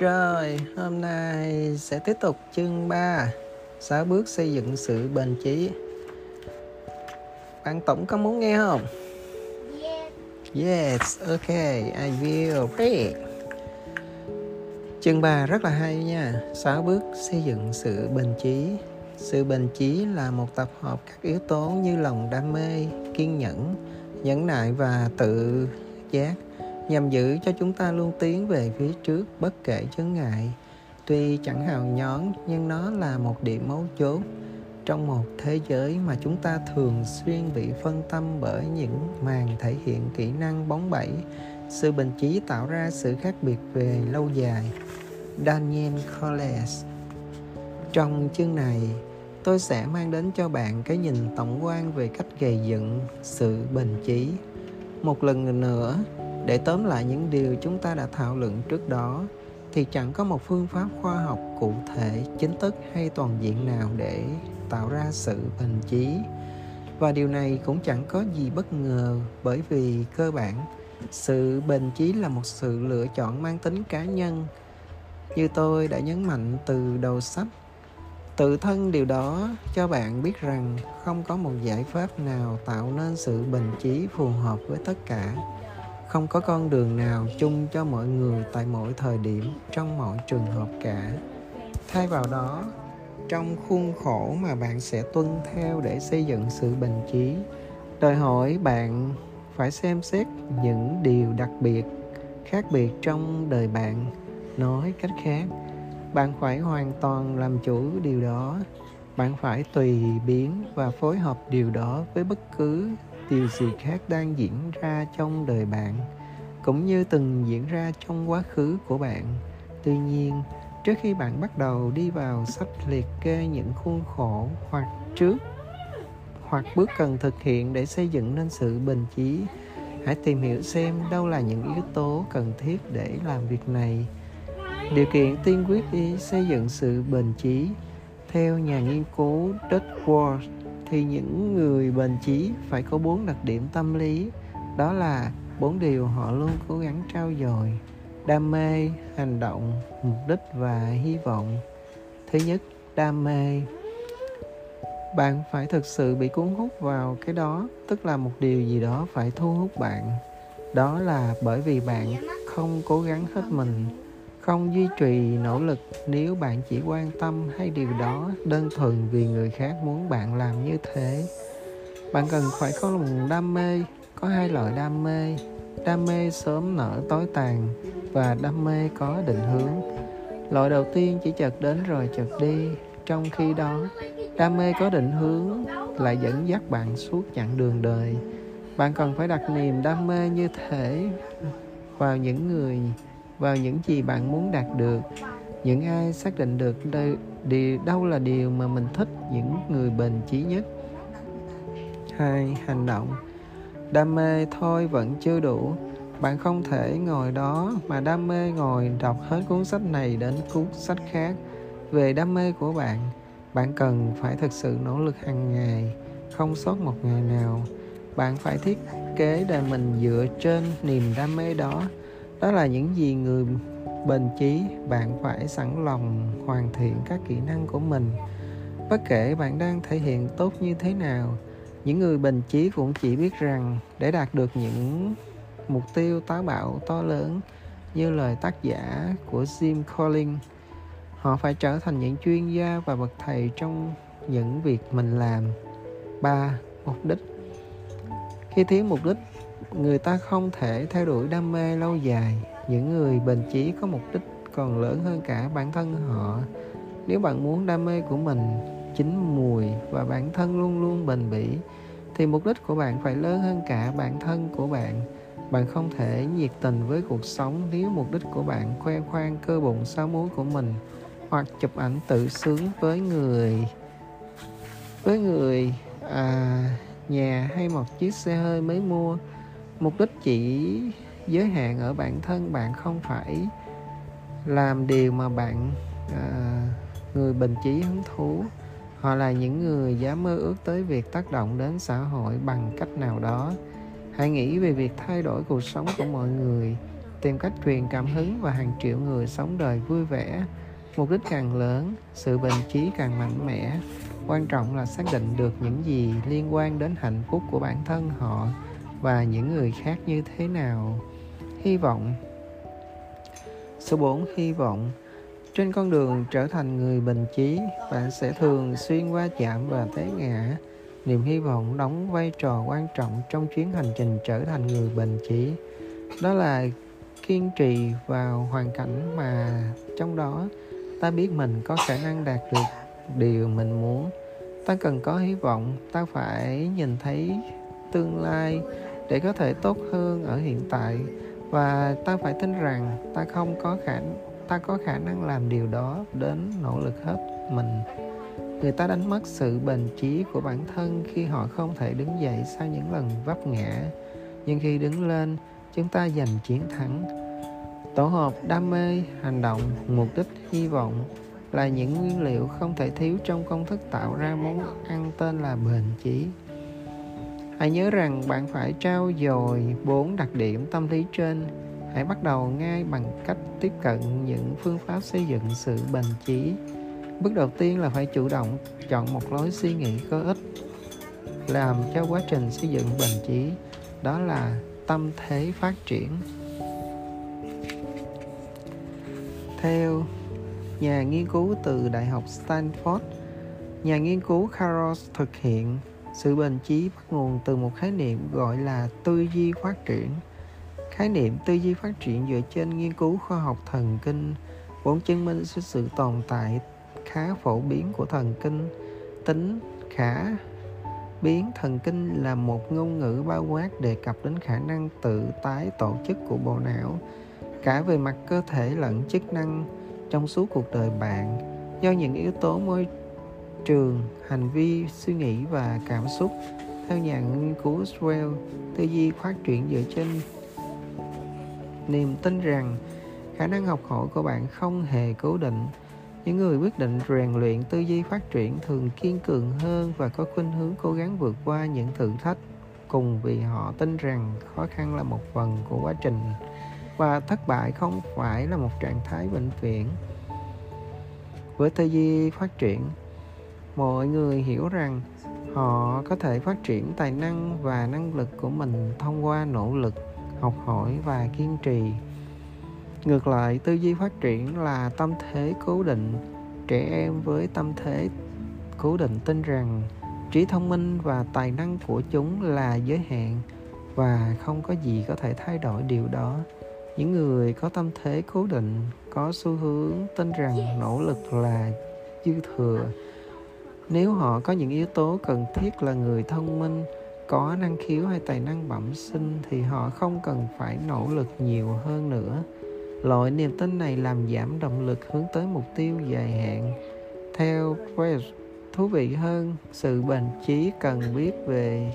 Rồi, hôm nay sẽ tiếp tục chương 3 6 bước xây dựng sự bền chí. Bạn Tổng có muốn nghe không? Yes. Yes, ok, I will read. Chương 3 rất là hay nha. 6 bước xây dựng sự bền chí. Sự bền chí là một tập hợp các yếu tố như lòng đam mê, kiên nhẫn, nhẫn nại và tự giác nhằm giữ cho chúng ta luôn tiến về phía trước bất kể chướng ngại. Tuy chẳng hào nhón, nhưng nó là một điểm mấu chốt trong một thế giới mà chúng ta thường xuyên bị phân tâm bởi những màn thể hiện kỹ năng bóng bẩy, sự bình trí tạo ra sự khác biệt về lâu dài. Daniel collins trong chương này, tôi sẽ mang đến cho bạn cái nhìn tổng quan về cách gầy dựng sự bình trí một lần nữa để tóm lại những điều chúng ta đã thảo luận trước đó, thì chẳng có một phương pháp khoa học cụ thể, chính thức hay toàn diện nào để tạo ra sự bền chí. Và điều này cũng chẳng có gì bất ngờ bởi vì cơ bản, sự bền chí là một sự lựa chọn mang tính cá nhân. Như tôi đã nhấn mạnh từ đầu sách, tự thân điều đó cho bạn biết rằng không có một giải pháp nào tạo nên sự bình chí phù hợp với tất cả không có con đường nào chung cho mọi người tại mỗi thời điểm, trong mọi trường hợp cả. Thay vào đó, trong khuôn khổ mà bạn sẽ tuân theo để xây dựng sự bình chí, đòi hỏi bạn phải xem xét những điều đặc biệt, khác biệt trong đời bạn. Nói cách khác, bạn phải hoàn toàn làm chủ điều đó. Bạn phải tùy biến và phối hợp điều đó với bất cứ điều gì khác đang diễn ra trong đời bạn, cũng như từng diễn ra trong quá khứ của bạn. Tuy nhiên, trước khi bạn bắt đầu đi vào sách liệt kê những khuôn khổ hoặc trước, hoặc bước cần thực hiện để xây dựng nên sự bền chí, hãy tìm hiểu xem đâu là những yếu tố cần thiết để làm việc này. Điều kiện tiên quyết để xây dựng sự bền chí theo nhà nghiên cứu Dutchworth thì những người bền chí phải có bốn đặc điểm tâm lý. Đó là bốn điều họ luôn cố gắng trao dồi. Đam mê, hành động, mục đích và hy vọng. Thứ nhất, đam mê. Bạn phải thực sự bị cuốn hút vào cái đó, tức là một điều gì đó phải thu hút bạn. Đó là bởi vì bạn không cố gắng hết mình không duy trì nỗ lực, nếu bạn chỉ quan tâm hay điều đó, đơn thuần vì người khác muốn bạn làm như thế. Bạn cần phải có lòng đam mê, có hai loại đam mê. Đam mê sớm nở tối tàn và đam mê có định hướng. Loại đầu tiên chỉ chợt đến rồi chợt đi. Trong khi đó, đam mê có định hướng lại dẫn dắt bạn suốt chặng đường đời. Bạn cần phải đặt niềm đam mê như thế vào những người vào những gì bạn muốn đạt được. Những ai xác định được đây, điều, đâu là điều mà mình thích những người bền chí nhất. Hai hành động. Đam mê thôi vẫn chưa đủ. Bạn không thể ngồi đó mà đam mê ngồi đọc hết cuốn sách này đến cuốn sách khác. Về đam mê của bạn bạn cần phải thực sự nỗ lực hàng ngày không sót một ngày nào. Bạn phải thiết kế đời mình dựa trên niềm đam mê đó đó là những gì người bền chí, bạn phải sẵn lòng hoàn thiện các kỹ năng của mình. Bất kể bạn đang thể hiện tốt như thế nào, những người bình chí cũng chỉ biết rằng để đạt được những mục tiêu táo bạo to lớn như lời tác giả của Jim Collins, họ phải trở thành những chuyên gia và bậc thầy trong những việc mình làm. Ba, mục đích. Khi thiếu mục đích người ta không thể theo đuổi đam mê lâu dài. Những người bền chí có mục đích còn lớn hơn cả bản thân họ. Nếu bạn muốn đam mê của mình chín mùi và bản thân luôn luôn bền bỉ thì mục đích của bạn phải lớn hơn cả bản thân của bạn. Bạn không thể nhiệt tình với cuộc sống nếu mục đích của bạn khoe khoang cơ bụng sáu múi của mình hoặc chụp ảnh tự sướng với người với người à, nhà hay một chiếc xe hơi mới mua mục đích chỉ giới hạn ở bản thân bạn không phải làm điều mà bạn à, người bình chí hứng thú. Họ là những người dám mơ ước tới việc tác động đến xã hội bằng cách nào đó. Hãy nghĩ về việc thay đổi cuộc sống của mọi người tìm cách truyền cảm hứng và hàng triệu người sống đời vui vẻ. Mục đích càng lớn sự bình chí càng mạnh mẽ. Quan trọng là xác định được những gì liên quan đến hạnh phúc của bản thân họ và những người khác như thế nào? Hy vọng. Số 4 hy vọng. Trên con đường trở thành người bình chí, bạn sẽ thường xuyên va chạm và té ngã. Niềm hy vọng đóng vai trò quan trọng trong chuyến hành trình trở thành người bình trí đó là kiên trì vào hoàn cảnh mà trong đó ta biết mình có khả năng đạt được điều mình muốn. Ta cần có hy vọng, ta phải nhìn thấy tương lai để có thể tốt hơn ở hiện tại. Và ta phải tin rằng ta không có khả, ta có khả năng làm điều đó đến nỗ lực hết mình. Người ta đánh mất sự bền chí của bản thân khi họ không thể đứng dậy sau những lần vấp ngã. Nhưng khi đứng lên, chúng ta giành chiến thắng. Tổ hợp đam mê, hành động, mục đích, hy vọng là những nguyên liệu không thể thiếu trong công thức tạo ra món ăn tên là bền chí hãy nhớ rằng bạn phải trao dồi bốn đặc điểm tâm lý trên. Hãy bắt đầu ngay bằng cách tiếp cận những phương pháp xây dựng sự bền chí. Bước đầu tiên là phải chủ động chọn một lối suy nghĩ có ích, làm cho quá trình xây dựng bền chí, đó là tâm thế phát triển. Theo nhà nghiên cứu từ đại học stanford, nhà nghiên cứu carlos thực hiện sự bền chí bắt nguồn từ một khái niệm gọi là tư duy phát triển. Khái niệm tư duy phát triển dựa trên nghiên cứu khoa học thần kinh, vốn chứng minh sự tồn tại khá phổ biến của thần kinh. Tính khả biến thần kinh là một ngôn ngữ bao quát đề cập đến khả năng tự tái tổ chức của bộ não, cả về mặt cơ thể lẫn chức năng trong suốt cuộc đời bạn. Do những yếu tố môi trường, hành vi, suy nghĩ và cảm xúc theo nhà nghiên cứu Swell tư duy phát triển dựa trên niềm tin rằng khả năng học hỏi của bạn không hề cố định. Những người quyết định rèn luyện tư duy phát triển thường kiên cường hơn và có khuynh hướng cố gắng vượt qua những thử thách, cùng vì họ tin rằng khó khăn là một phần của quá trình và thất bại không phải là một trạng thái bệnh viện với tư duy phát triển mọi người hiểu rằng họ có thể phát triển tài năng và năng lực của mình thông qua nỗ lực, học hỏi và kiên trì. Ngược lại, tư duy phát triển là tâm thế cố định. Trẻ em với tâm thế cố định tin rằng trí thông minh và tài năng của chúng là giới hạn và không có gì có thể thay đổi điều đó. Những người có tâm thế cố định có xu hướng tin rằng nỗ lực là dư thừa nếu họ có những yếu tố cần thiết là người thông minh có năng khiếu hay tài năng bẩm sinh thì họ không cần phải nỗ lực nhiều hơn nữa. Loại niềm tin này làm giảm động lực hướng tới mục tiêu dài hạn. Theo West thú vị hơn sự bền chí cần biết về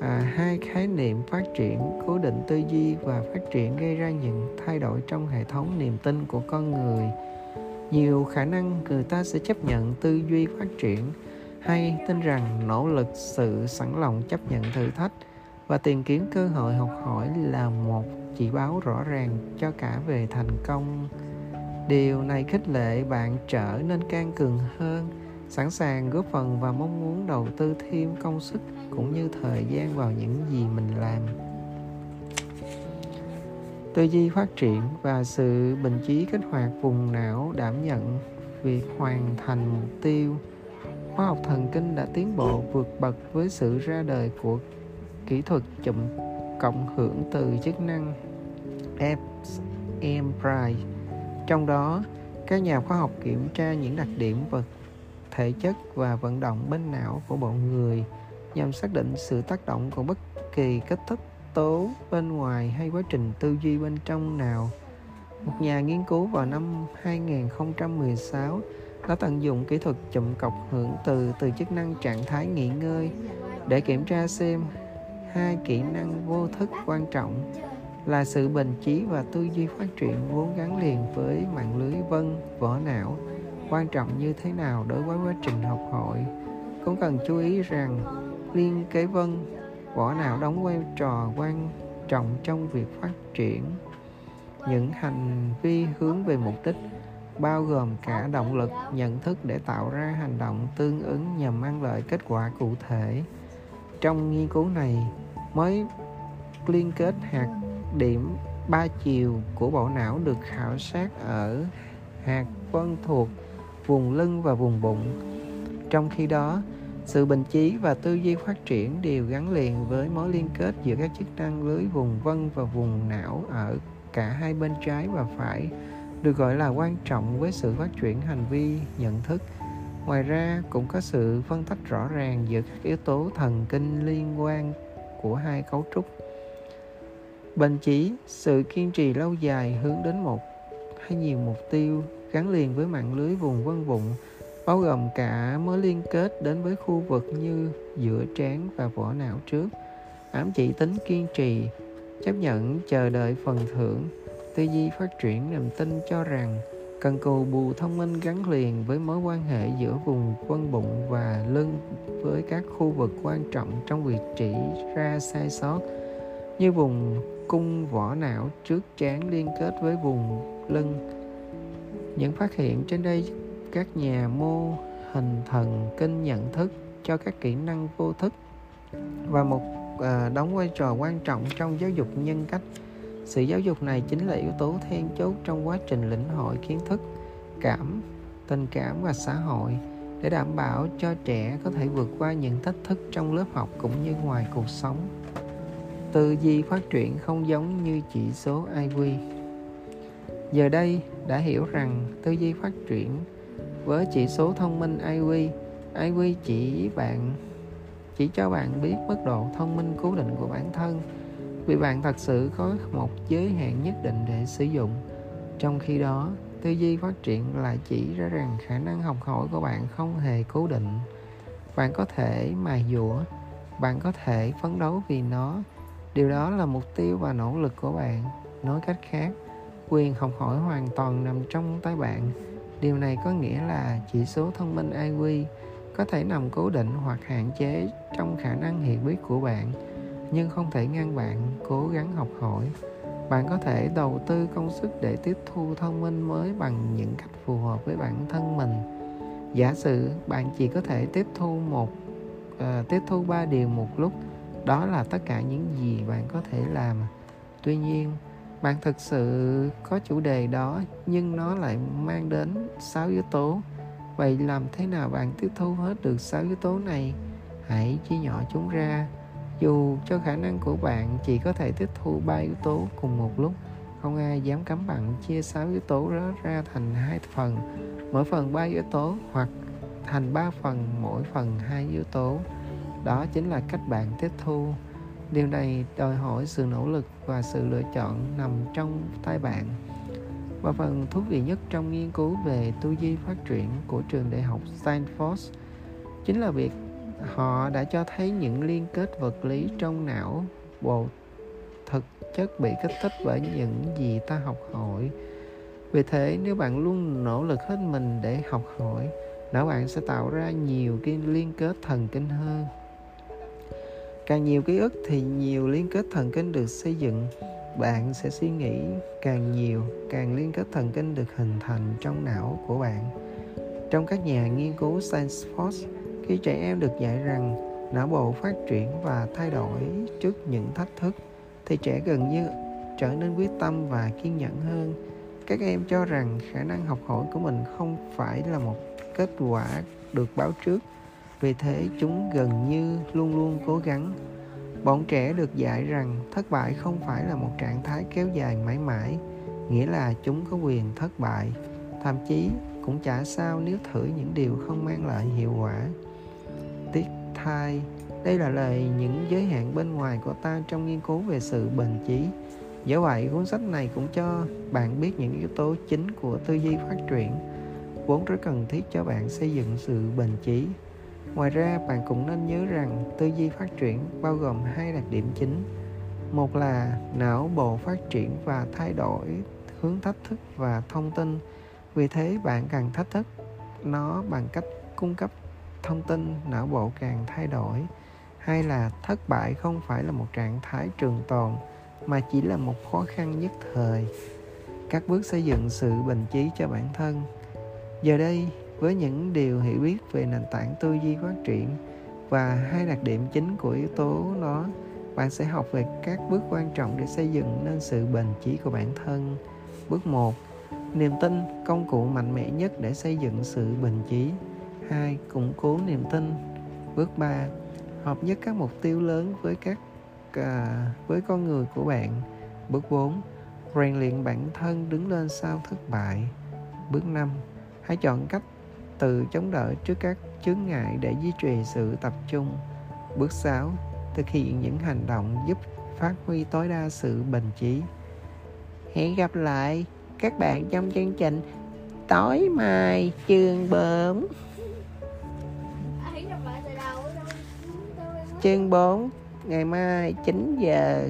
à, hai khái niệm phát triển cố định tư duy và phát triển gây ra những thay đổi trong hệ thống niềm tin của con người nhiều khả năng người ta sẽ chấp nhận tư duy phát triển hay tin rằng nỗ lực sự sẵn lòng chấp nhận thử thách và tìm kiếm cơ hội học hỏi là một chỉ báo rõ ràng cho cả về thành công. Điều này khích lệ bạn trở nên can cường hơn, sẵn sàng góp phần và mong muốn đầu tư thêm công sức cũng như thời gian vào những gì mình làm tư duy phát triển và sự bình trí kích hoạt vùng não đảm nhận việc hoàn thành mục tiêu. Khoa học thần kinh đã tiến bộ vượt bậc với sự ra đời của kỹ thuật chụp cộng hưởng từ chức năng fMRI trong đó, các nhà khoa học kiểm tra những đặc điểm vật thể chất và vận động bên não của bộ người nhằm xác định sự tác động của bất kỳ kích thích tố bên ngoài hay quá trình tư duy bên trong nào. Một nhà nghiên cứu vào năm 2016 đã tận dụng kỹ thuật chụp cọc hưởng từ từ chức năng trạng thái nghỉ ngơi để kiểm tra xem hai kỹ năng vô thức quan trọng là sự bền trí và tư duy phát triển vốn gắn liền với mạng lưới vân, vỏ não quan trọng như thế nào đối với quá trình học hỏi cũng cần chú ý rằng liên kế vân vỏ não đóng vai trò quan trọng trong việc phát triển. Những hành vi hướng về mục đích bao gồm cả động lực, nhận thức để tạo ra hành động tương ứng nhằm mang lại kết quả cụ thể. Trong nghiên cứu này, mới liên kết hạt điểm ba chiều của bộ não được khảo sát ở hạt phân thuộc vùng lưng và vùng bụng. Trong khi đó sự bình chí và tư duy phát triển đều gắn liền với mối liên kết giữa các chức năng lưới vùng vân và vùng não ở cả hai bên trái và phải, được gọi là quan trọng với sự phát triển hành vi, nhận thức. Ngoài ra, cũng có sự phân tách rõ ràng giữa các yếu tố thần kinh liên quan của hai cấu trúc. Bền chí, sự kiên trì lâu dài hướng đến một hay nhiều mục tiêu gắn liền với mạng lưới vùng vân bụng bao gồm cả mối liên kết đến với khu vực như giữa trán và vỏ não trước. Ám chỉ tính kiên trì, chấp nhận chờ đợi phần thưởng. Tư duy phát triển niềm tin cho rằng cần cù bù thông minh gắn liền với mối quan hệ giữa vùng quân bụng và lưng với các khu vực quan trọng trong việc chỉ ra sai sót. Như vùng cung vỏ não trước trán liên kết với vùng lưng. Những phát hiện trên đây các nhà mô hình thần kinh nhận thức cho các kỹ năng vô thức và một à, đóng vai trò quan trọng trong giáo dục nhân cách. Sự giáo dục này chính là yếu tố then chốt trong quá trình lĩnh hội kiến thức cảm tình cảm và xã hội để đảm bảo cho trẻ có thể vượt qua những thách thức trong lớp học cũng như ngoài cuộc sống. Tư duy phát triển không giống như chỉ số IQ giờ đây đã hiểu rằng tư duy phát triển với chỉ số thông minh IQ IQ chỉ bạn, chỉ cho bạn biết mức độ thông minh cố định của bản thân. Vì bạn thật sự có một giới hạn nhất định để sử dụng. Trong khi đó, tư duy phát triển lại chỉ ra rằng khả năng học hỏi của bạn không hề cố định. Bạn có thể mài dũa, bạn có thể phấn đấu vì nó. Điều đó là mục tiêu và nỗ lực của bạn. Nói cách khác, quyền học hỏi hoàn toàn nằm trong tay bạn điều này có nghĩa là chỉ số thông minh IQ có thể nằm cố định hoặc hạn chế trong khả năng hiểu biết của bạn nhưng không thể ngăn bạn cố gắng học hỏi. Bạn có thể đầu tư công sức để tiếp thu thông minh mới bằng những cách phù hợp với bản thân mình. Giả sử bạn chỉ có thể tiếp thu một uh, tiếp thu ba điều một lúc đó là tất cả những gì bạn có thể làm. Tuy nhiên bạn thực sự có chủ đề đó, nhưng nó lại mang đến sáu yếu tố. Vậy làm thế nào bạn tiếp thu hết được sáu yếu tố này? Hãy chia nhỏ chúng ra. Dù cho khả năng của bạn chỉ có thể tiếp thu ba yếu tố cùng một lúc, không ai dám cấm bạn chia sáu yếu tố đó ra thành hai phần. Mỗi phần ba yếu tố hoặc thành ba phần, mỗi phần hai yếu tố. Đó chính là cách bạn tiếp thu điều này đòi hỏi sự nỗ lực và sự lựa chọn nằm trong tay bạn. Và phần thú vị nhất trong nghiên cứu về tư duy phát triển của trường đại học Stanford chính là việc họ đã cho thấy những liên kết vật lý trong não bộ thực chất bị kích thích bởi những gì ta học hỏi. Vì thế, nếu bạn luôn nỗ lực hết mình để học hỏi, não bạn sẽ tạo ra nhiều cái liên kết thần kinh hơn càng nhiều ký ức thì nhiều liên kết thần kinh được xây dựng. Bạn sẽ suy nghĩ càng nhiều, càng liên kết thần kinh được hình thành trong não của bạn. Trong các nhà nghiên cứu Stanford khi trẻ em được dạy rằng não bộ phát triển và thay đổi trước những thách thức, thì trẻ gần như trở nên quyết tâm và kiên nhẫn hơn. Các em cho rằng khả năng học hỏi của mình không phải là một kết quả được báo trước vì thế, chúng gần như luôn luôn cố gắng. Bọn trẻ được dạy rằng thất bại không phải là một trạng thái kéo dài mãi mãi, nghĩa là chúng có quyền thất bại. Thậm chí, cũng chả sao nếu thử những điều không mang lại hiệu quả. Tiếc thai đây là lời những giới hạn bên ngoài của ta trong nghiên cứu về sự bền chí. Do vậy, cuốn sách này cũng cho bạn biết những yếu tố chính của tư duy phát triển. Vốn rất cần thiết cho bạn xây dựng sự bền chí ngoài ra, bạn cũng nên nhớ rằng tư duy phát triển bao gồm hai đặc điểm chính. Một là não bộ phát triển và thay đổi hướng thách thức và thông tin. Vì thế, bạn càng thách thức nó bằng cách cung cấp thông tin, não bộ càng thay đổi. Hay là thất bại không phải là một trạng thái trường tồn, mà chỉ là một khó khăn nhất thời. Các bước xây dựng sự bình chí cho bản thân. Giờ đây với những điều hiểu biết về nền tảng tư duy phát triển và hai đặc điểm chính của yếu tố đó bạn sẽ học về các bước quan trọng để xây dựng nên sự bền chí của bản thân. Bước 1 niềm tin công cụ mạnh mẽ nhất để xây dựng sự bền chí. 2 củng cố niềm tin. Bước 3 hợp nhất các mục tiêu lớn với các à, với con người của bạn. Bước 4 rèn luyện bản thân đứng lên sau thất bại. Bước 5 hãy chọn cách từ chống đỡ trước các chướng ngại để duy trì sự tập trung. Bước 6 thực hiện những hành động giúp phát huy tối đa sự bình trí hẹn gặp lại các bạn trong chương trình tối mai chương 4 chương 4 ngày mai 9 giờ,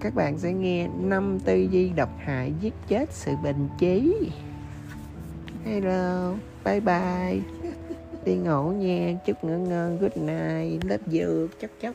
các bạn sẽ nghe năm tư duy độc hại giết chết sự bình trí hello bye bye. Đi ngủ nha. Chúc ngơ ngơ good night. Love you chóc chóc